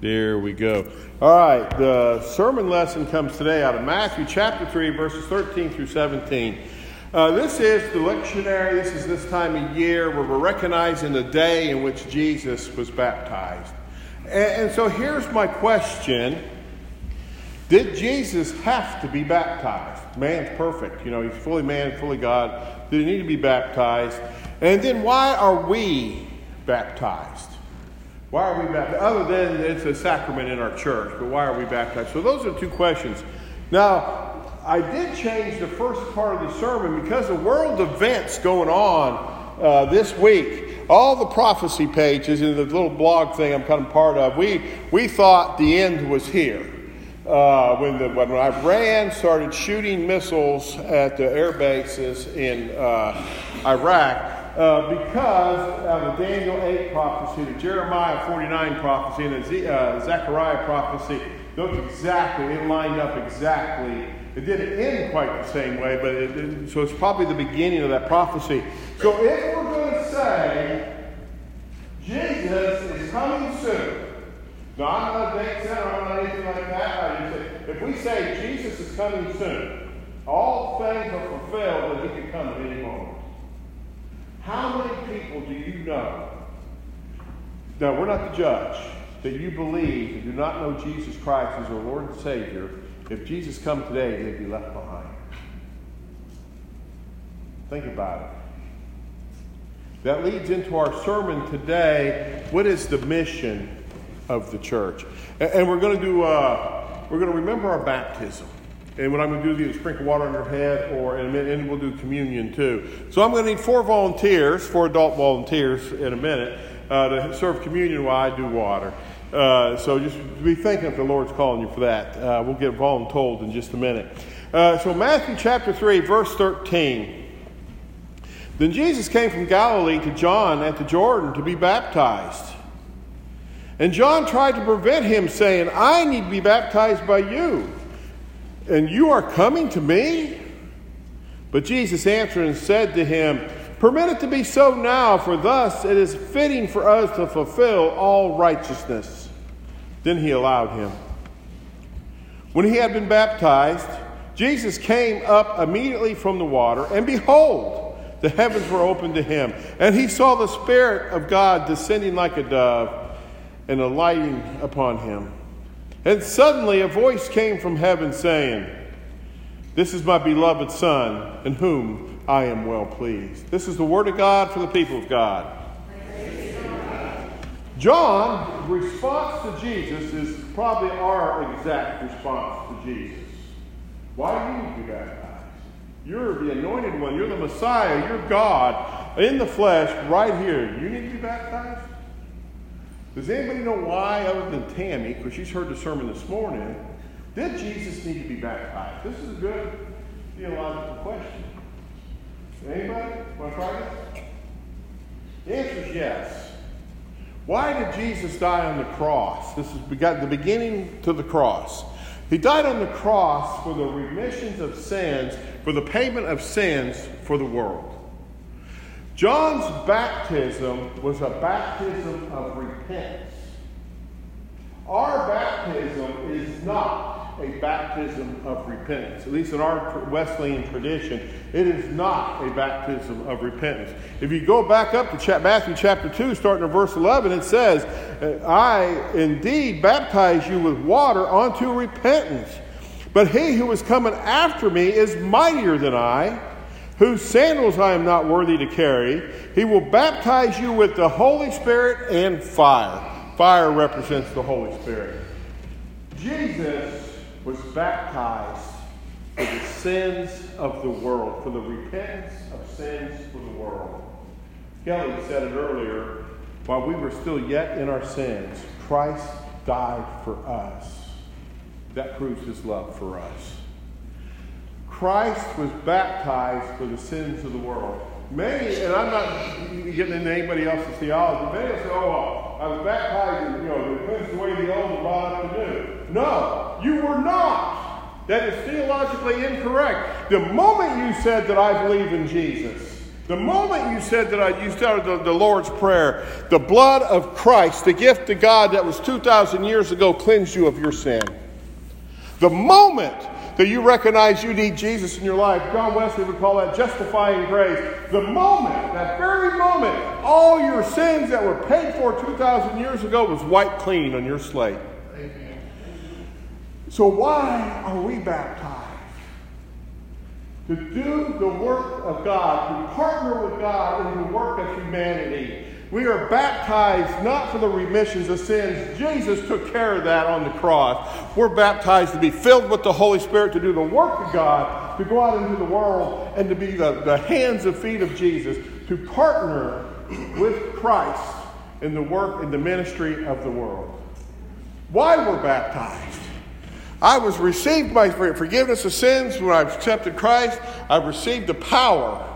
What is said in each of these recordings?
There we go. All right, the sermon lesson comes today out of Matthew chapter 3, verses 13 through 17. Uh, this is the lectionary. This is this time of year where we're recognizing the day in which Jesus was baptized. And, and so here's my question Did Jesus have to be baptized? Man's perfect. You know, he's fully man, fully God. Did he need to be baptized? And then why are we baptized? Why are we baptized? Other than it's a sacrament in our church, but why are we baptized? So those are two questions. Now, I did change the first part of the sermon because of world events going on uh, this week. All the prophecy pages and the little blog thing I'm kind of part of, we, we thought the end was here. Uh, when, the, when Iran started shooting missiles at the air bases in uh, Iraq, uh, because of the Daniel 8 prophecy, the Jeremiah 49 prophecy, and the uh, Zechariah prophecy, those exactly, it lined up exactly. It didn't end quite the same way, but it, it, so it's probably the beginning of that prophecy. So if we're going to say Jesus is coming soon, now I'm not a date center, I'm not anything like that. Say, if we say Jesus is coming soon, all things are fulfilled that he can come at any moment. How many people do you know? Now, we're not the judge. That you believe and do not know Jesus Christ as our Lord and Savior. If Jesus come today, they'd be left behind. Think about it. That leads into our sermon today. What is the mission of the church? And we're going to do. Uh, we're going to remember our baptism. And what I'm going to do is either sprinkle water on your head, or in a minute, and we'll do communion too. So I'm going to need four volunteers, four adult volunteers in a minute, uh, to serve communion while I do water. Uh, so just be thinking if the Lord's calling you for that. Uh, we'll get voluntold in just a minute. Uh, so Matthew chapter 3, verse 13. Then Jesus came from Galilee to John at the Jordan to be baptized. And John tried to prevent him, saying, I need to be baptized by you and you are coming to me? But Jesus answered and said to him, Permit it to be so now, for thus it is fitting for us to fulfill all righteousness. Then he allowed him. When he had been baptized, Jesus came up immediately from the water, and behold, the heavens were opened to him, and he saw the Spirit of God descending like a dove and alighting upon him. And suddenly a voice came from heaven saying, This is my beloved Son, in whom I am well pleased. This is the word of God for the people of God. John's response to Jesus is probably our exact response to Jesus. Why do you need to be baptized? You're the anointed one. You're the Messiah. You're God in the flesh right here. You need to be baptized? Does anybody know why, other than Tammy, because she's heard the sermon this morning, did Jesus need to be baptized? This is a good theological question. Anybody want to try this? The answer is yes. Why did Jesus die on the cross? This is we got the beginning to the cross. He died on the cross for the remissions of sins, for the payment of sins for the world. John's baptism was a baptism of repentance. Our baptism is not a baptism of repentance. At least in our Wesleyan tradition, it is not a baptism of repentance. If you go back up to Matthew chapter 2, starting at verse 11, it says, I indeed baptize you with water unto repentance. But he who is coming after me is mightier than I whose sandals I am not worthy to carry. He will baptize you with the Holy Spirit and fire. Fire represents the Holy Spirit. Jesus was baptized for the sins of the world, for the repentance of sins for the world. Kelly said it earlier while we were still yet in our sins, Christ died for us. That proves his love for us. Christ was baptized for the sins of the world. Many, and I'm not getting into anybody else's theology, many say, oh, I was baptized, and, you know, the cleansed away the old and brought up the new. No, you were not. That is theologically incorrect. The moment you said that I believe in Jesus, The moment you said that I, you started the, the Lord's Prayer, the blood of Christ, the gift to God that was 2,000 years ago, cleansed you of your sin. The moment that you recognize you need Jesus in your life, John Wesley would call that justifying grace. The moment, that very moment, all your sins that were paid for 2,000 years ago was wiped clean on your slate. Amen. So, why are we baptized? to do the work of God, to partner with God in the work of humanity. We are baptized not for the remissions of sins. Jesus took care of that on the cross. We're baptized to be filled with the Holy Spirit, to do the work of God, to go out into the world and to be the, the hands and feet of Jesus, to partner with Christ in the work in the ministry of the world. Why we're baptized? I was received by forgiveness of sins when I accepted Christ. I received the power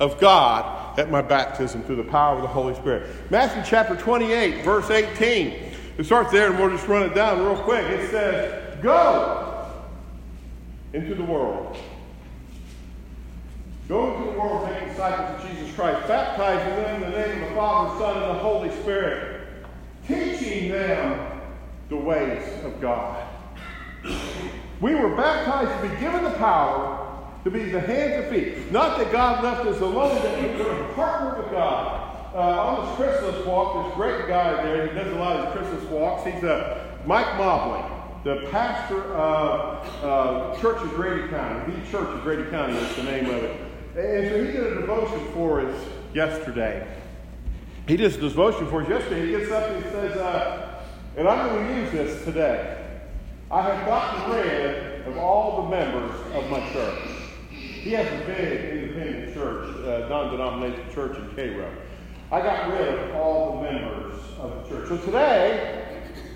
of God at my baptism through the power of the Holy Spirit. Matthew chapter 28, verse 18. It starts there, and we'll just run it down real quick. It says, Go into the world. Go into the world, make disciples of Jesus Christ, baptizing them in the name of the Father, Son, and the Holy Spirit, teaching them the ways of God we were baptized to be given the power to be the hands and feet. Not that God left us alone, that we to partner with God. Uh, on this Chrysalis walk, this great guy there, he does a lot of Chrysalis walks. He's uh, Mike Mobley, the pastor of uh, Church of Grady County. The Church of Grady County is the name of it. And so he did a devotion for us yesterday. He did a devotion for us yesterday. He gets up and he says, uh, and I'm going to use this today. I have gotten rid of all the members of my church. He has a big independent church, uh, non-denominational church in Cairo. I got rid of all the members of the church. So today,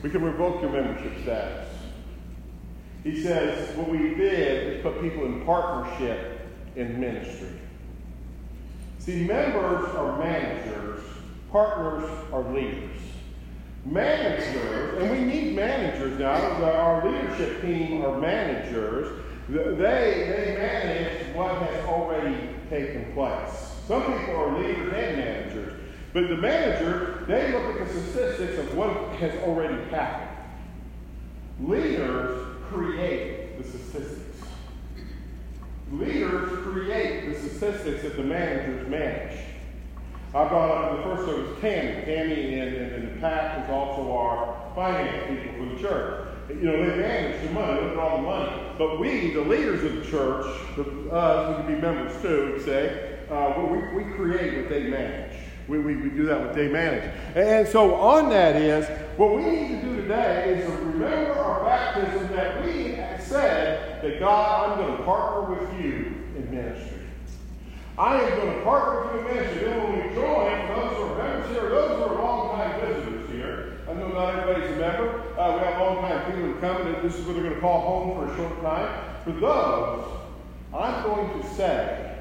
we can revoke your membership status. He says what we did is put people in partnership in ministry. See, members are managers, partners are leaders managers, and we need managers now. Our leadership team are managers. They, they manage what has already taken place. Some people are leaders and managers. But the manager, they look at the statistics of what has already happened. Leaders create the statistics. Leaders create the statistics that the managers manage. I brought up in the first service Tammy. Tammy and, and, and Pat is also our finance people for the church. You know, they manage the money, look at all the money. But we, the leaders of the church, the, us, we can be members too, would say, uh, we, we create what they manage. We, we, we do that what they manage. And so on that is, what we need to do today is to remember our baptism that we said that God, I'm going to partner with you in ministry. I am going to partner with you in ministry. Then when we join, those who are members here, those who are long-time visitors not everybody's a member. Uh, we have long-time people who come, and this is where they're going to call home for a short time. For those, I'm going to say,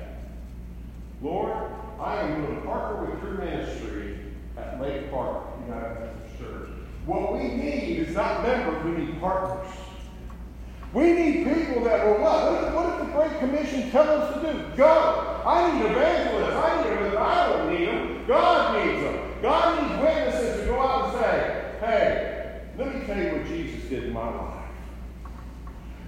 Lord, I am going to partner with your ministry at Lake Park United Methodist Church. What we need is not members, we need partners. We need people that will what? What did the Great Commission tell us to do? Go. I need evangelists. I need them. I don't need them. God needs them. God needs witnesses to go out and say, hey, let me tell in my life.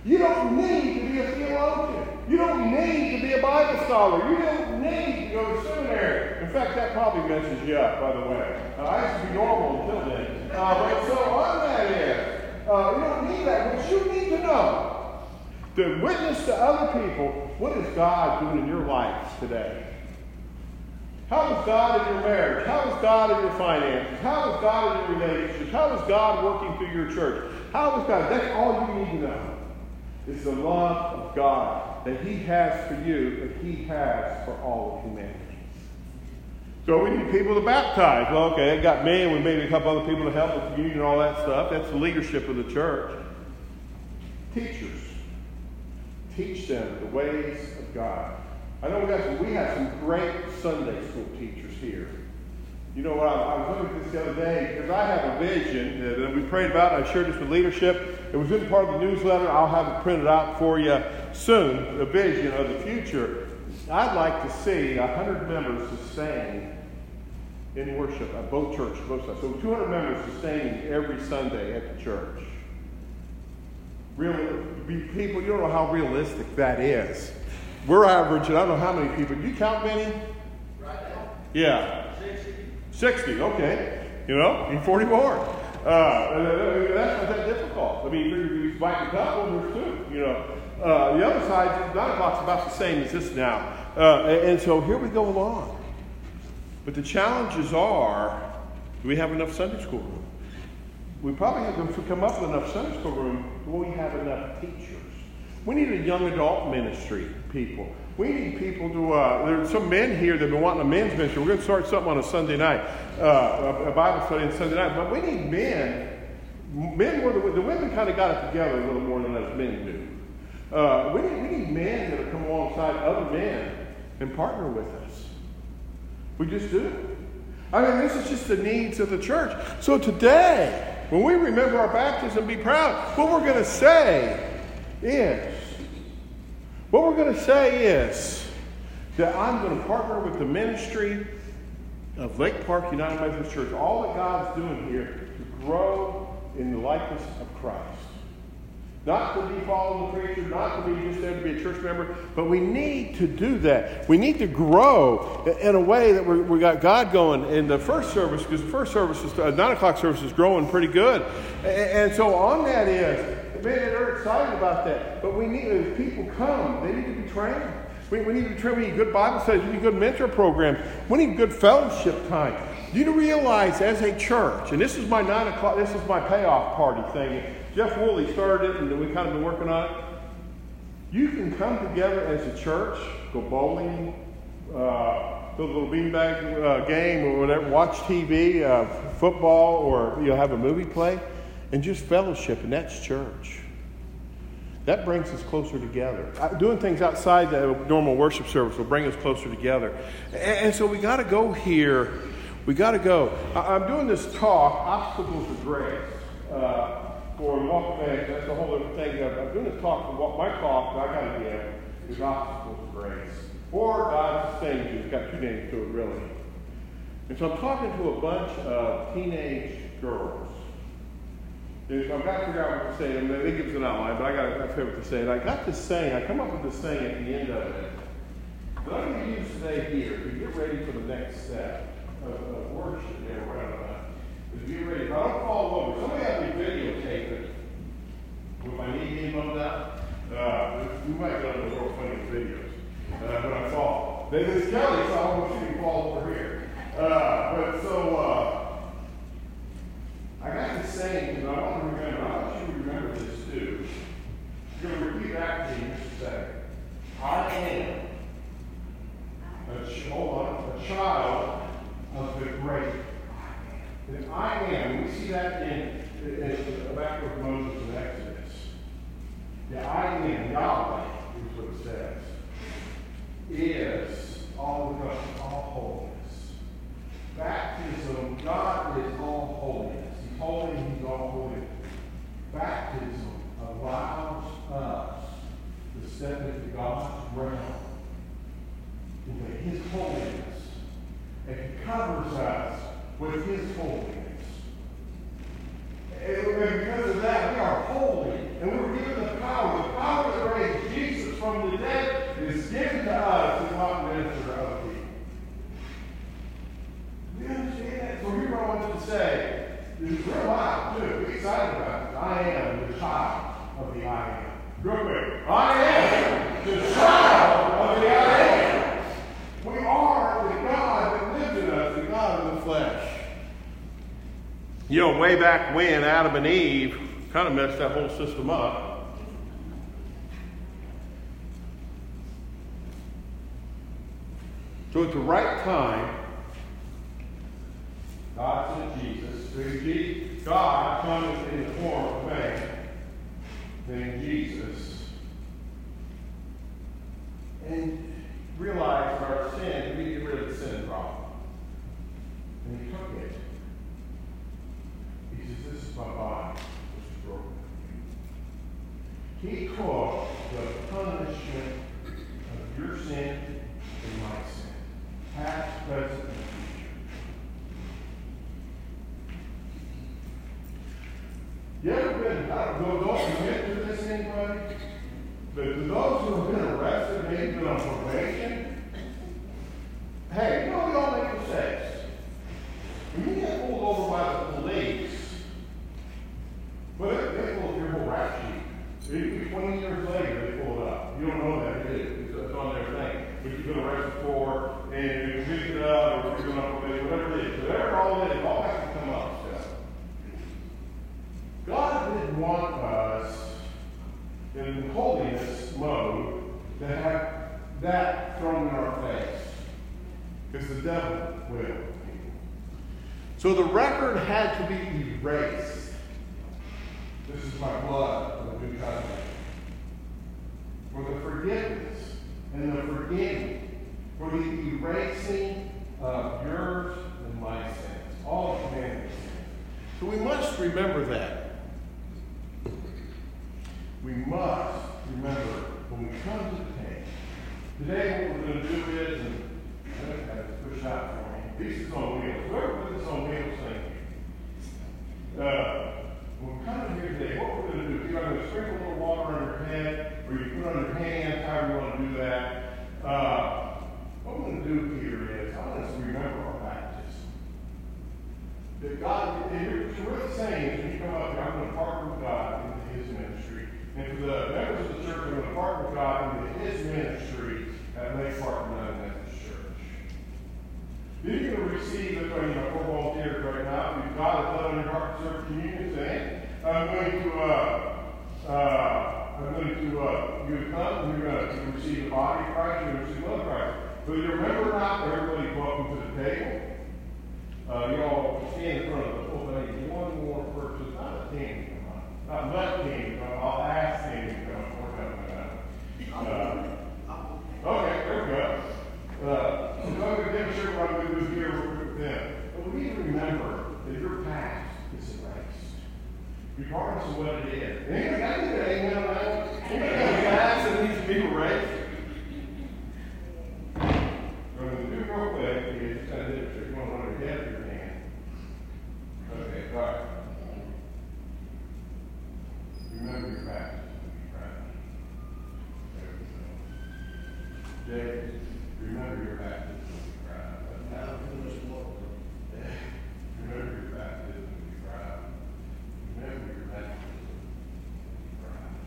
You don't need to be a theologian. You don't need to be a Bible scholar. You don't need to go to seminary. In fact, that probably messes you up, by the way. Uh, I used to be normal until then. Uh, but so on that is, uh, you don't need that. What you need to know, to witness to other people, what is God doing in your life today? How is God in your marriage? How is God in your finances? How is God in your relationships? How is God working through your church? How is God? That's all you need to know. Is the love of God that He has for you that He has for all of humanity. So we need people to baptize. Well, okay, it got me and we maybe a couple other people to help with communion and all that stuff. That's the leadership of the church. Teachers. Teach them the ways of God. I know we some, we have some great Sunday school teachers here. You know what? I, was looking at this the other day because I have a vision that we prayed about. And I shared this with leadership. It was in part of the newsletter. I'll have it printed out for you soon. A vision of the future I'd like to see 100 members sustaining in worship at both churches, both sides. So 200 members sustaining every Sunday at the church. Really, people, you don't know how realistic that is. We're averaging, I don't know how many people. Do you count many? Right now? Yeah. 60. 60, okay. You know, need 40 more. Uh, that's not that difficult. I mean, you you invite a couple, there's two, you know. Uh, the other side, 9 o'clock's about the same as this now. Uh, and, and so here we go along. But the challenges are do we have enough Sunday school room? We probably have to come up with enough Sunday school room. Do we have enough teachers? We need a young adult ministry, people. We need people to, uh, there's some men here that have been wanting a men's ministry. We're going to start something on a Sunday night, uh, a Bible study on Sunday night. But we need men. Men were the, the women kind of got it together a little more than us men do. Uh, we, need, we need men that will come alongside other men and partner with us. We just do. I mean, this is just the needs of the church. So today, when we remember our baptism, be proud, what we're going to say is, what we're going to say is that I'm going to partner with the ministry of Lake Park United Methodist Church, all that God's doing here to grow in the likeness of Christ. Not to be following the preacher, not to be just there to be a church member, but we need to do that. We need to grow in a way that we we got God going in the first service, because the first service, is, uh, 9 o'clock service is growing pretty good. And, and so on that is, man, they're excited about that. But we need, as people come, they need to be trained. We, we need to train, we need good Bible studies, we need good mentor programs, we need good fellowship time. Do you need to realize as a church, and this is my 9 o'clock, this is my payoff party thing. Jeff Woolley started it, and we've kind of been working on it. You can come together as a church, go bowling, uh, a little beanbag uh, game or whatever, watch TV, uh, football, or you know, have a movie play, and just fellowship, and that's church. That brings us closer together. Uh, Doing things outside the normal worship service will bring us closer together. And, so we got to go here. We got to go. I'm doing this talk, Obstacles of Grace. Uh, for walk back, that's the whole other thing. I'm doing a talk, for what my talk I got to give is obstacles of grace. Or God sustains you. It's got two names to it, really. And so I'm talking to a bunch of teenage girls. And I've got to figure out what to say. Mean, they give us an outline, but I got to figure out what to say. And I got this saying, I come up with this saying at the end of it. But I'm going to use today here to get ready for the next step of, of worship there, whatever. To get ready. If I don't fall over, somebody have me videotape it with my knee being bumped. Uh, we might get on the real funny videos uh, when I fall. Then this Kelly, so I want you to fall over here. Uh, but so, uh, I got this saying because I want to remember. I want you to remember this too. You're going to repeat back to me a second. I am a, ch- on, a child of the great. And I am, we see that in, in the back of Moses in Exodus. The I am, Yahweh, is what it says, is all of us, all holiness. Baptism, God is all holiness. He's holy, He's all holy. Baptism allows us to step into God's realm, into His holiness, and He covers us with His holiness. And because of that, we are holy, and we were given the power. The power that raised Jesus from the dead is given to us to go out and minister to other people. We understand that? So here's what I want you to say. We're loud, too. We're excited about it. I am the child of the I am. Real quick. I am the child of the I am. We are the God that lives in us, the God of the flesh. You know, way back when Adam and Eve kind of messed that whole system up. So at the right time, God sent Jesus. Through God comes in the form of man named Jesus. And realized our sin, we need to get rid of the sin problem. And he took it. He says, This is my body, which is broken. He took the punishment of your sin You ever been, I don't know, don't admit to this anybody? But to those who have been arrested, maybe been on probation, hey, you know we all make mistakes. When you get pulled over by the police, well, they, they pull your whole rap sheet. Maybe 20 years later, they pull it up. You don't know that it is. It's on their thing. But you've been arrested for, and you're convicted of, or you're going on probation, whatever it is. Whatever all it is, all has to come up still. God didn't want us in holiness mode to have that thrown in our face. Because the devil will. So the record had to be erased. This is my blood of the new covenant. For the forgiveness and the forgiving, for the erasing of yours and my sins, all of humanity's sins. So we must remember that. We must remember when we come to the table. Today, what we're going to do is, and I don't have to push out for me. This is on wheels. Whoever put this on wheels, thank you. Uh, when we come in here today, what we're going to do is you're going to sprinkle a little water on your head, or you put on your hands, however you want to do that. Uh, what we're going to do here is, I want us to remember our baptism. That God, and you're, you're really saying when you come up here, I'm going to partner with God into His ministry. And for the members of the church, I'm going to partner with God into His ministry at Lake Park United Methodist Church. Then you're going to receive, the, you know, four volunteers right now. If God has done on your heart to serve communion today, I'm going to, uh, uh, I'm going to, uh, you come and you're going to receive the body of Christ, you're going to receive blood of Christ. But you remember not, everybody's welcome to the table. Uh, you all stand in front of the pulpit. I need one more person, not a team. Not much team, but I'll ask team to come up. Uh, okay, there we go. Uh, so I'm going to going to do here with them. But we need to remember that your past is erased. Regardless of what it is. Anybody got anything? Anybody got a past that needs to be erased? What I'm going to do real quick is just kind of demonstrate. You want to run your head or your hand? Remember your past. Right. There we go. Jay, remember your baptism. Remember your baptism with Christ. Remember your baptism with Christ.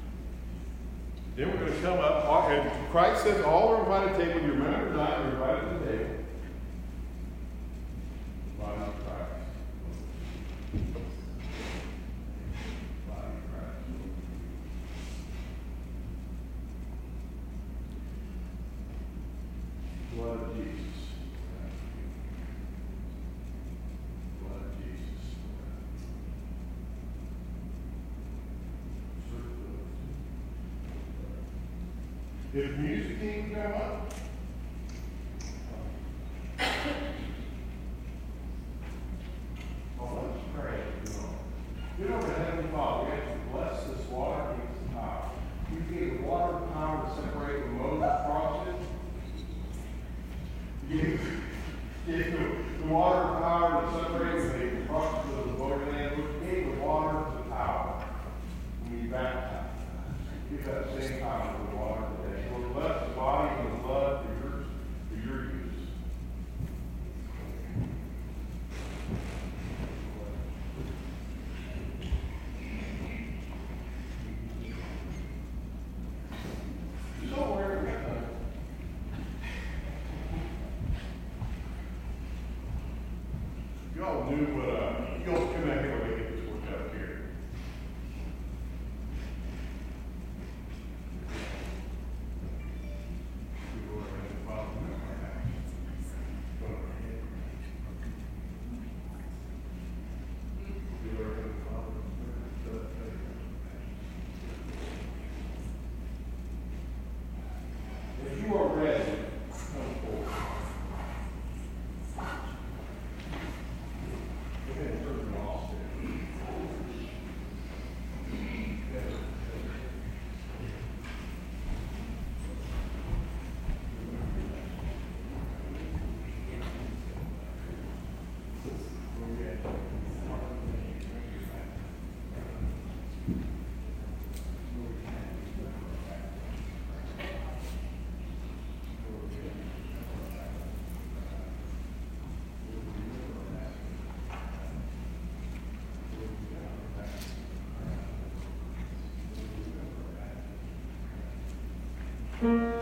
Then we're going to come up, and Christ says, all are invited to the table. You remember not, you're invited to 嗯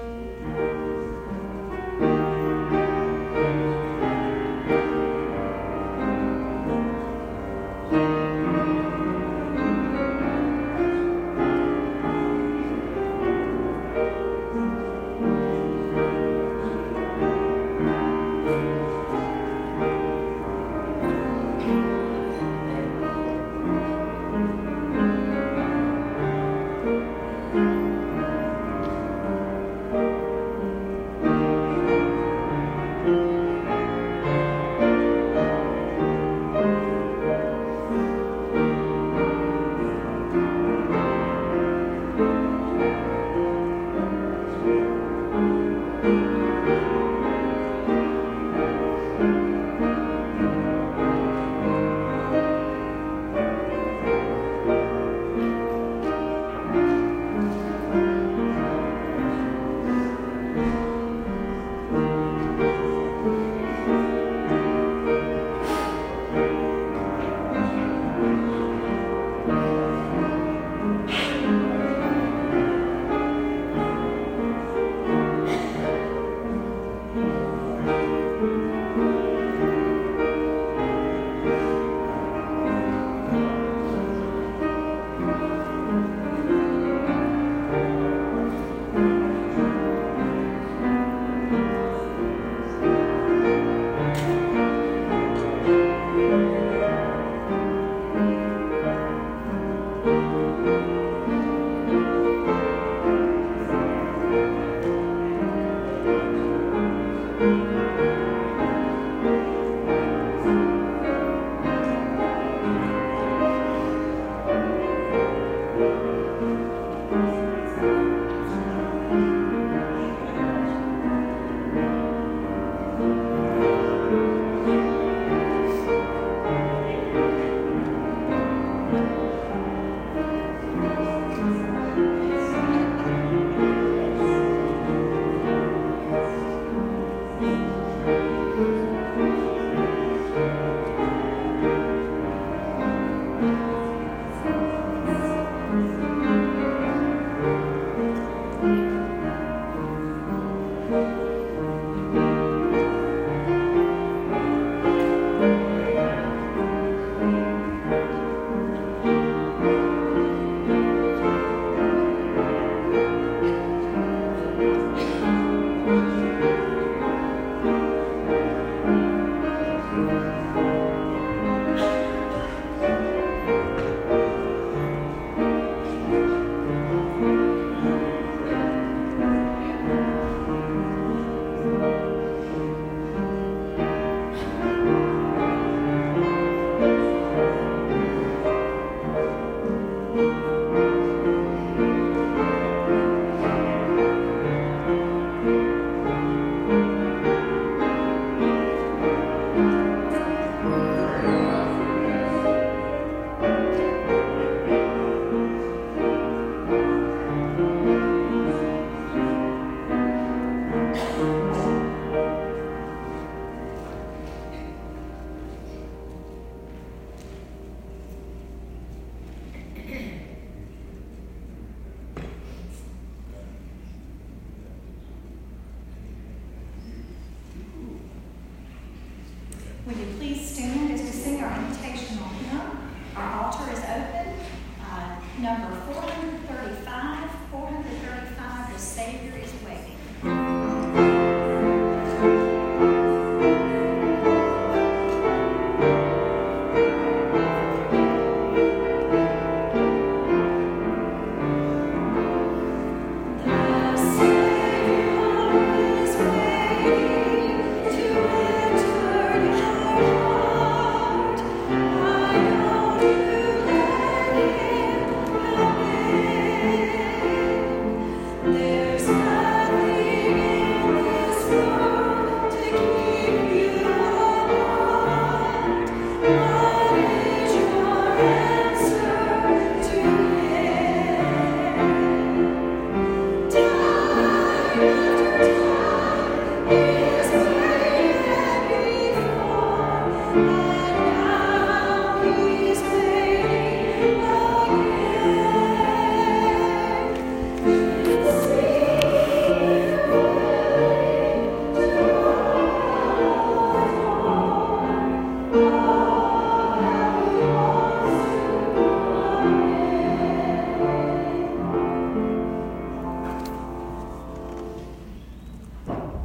There's nothing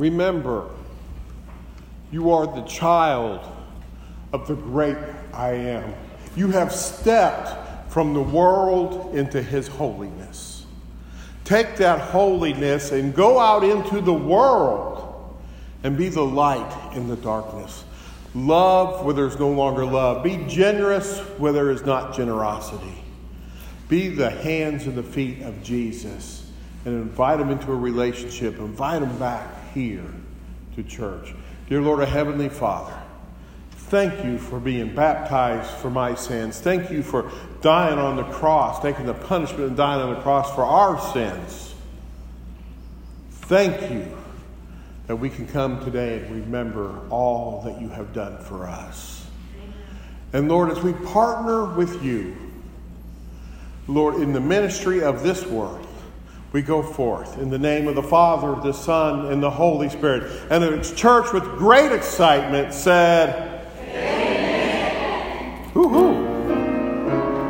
remember, you are the child of the great I am. You have stepped from the world into his holiness. Take that holiness and go out into the world and be the light in the darkness. Love where there's no longer love. Be generous where there is not generosity. Be the hands and the feet of Jesus and invite him into a relationship. Invite him back here to church. Dear Lord, a Heavenly Father, thank you for being baptized for my sins. Thank you for dying on the cross, taking the punishment and dying on the cross for our sins. Thank you that we can come today and remember all that you have done for us. And Lord, as we partner with you, Lord, in the ministry of this world, we go forth in the name of the Father, the Son, and the Holy Spirit. And the church, with great excitement, said,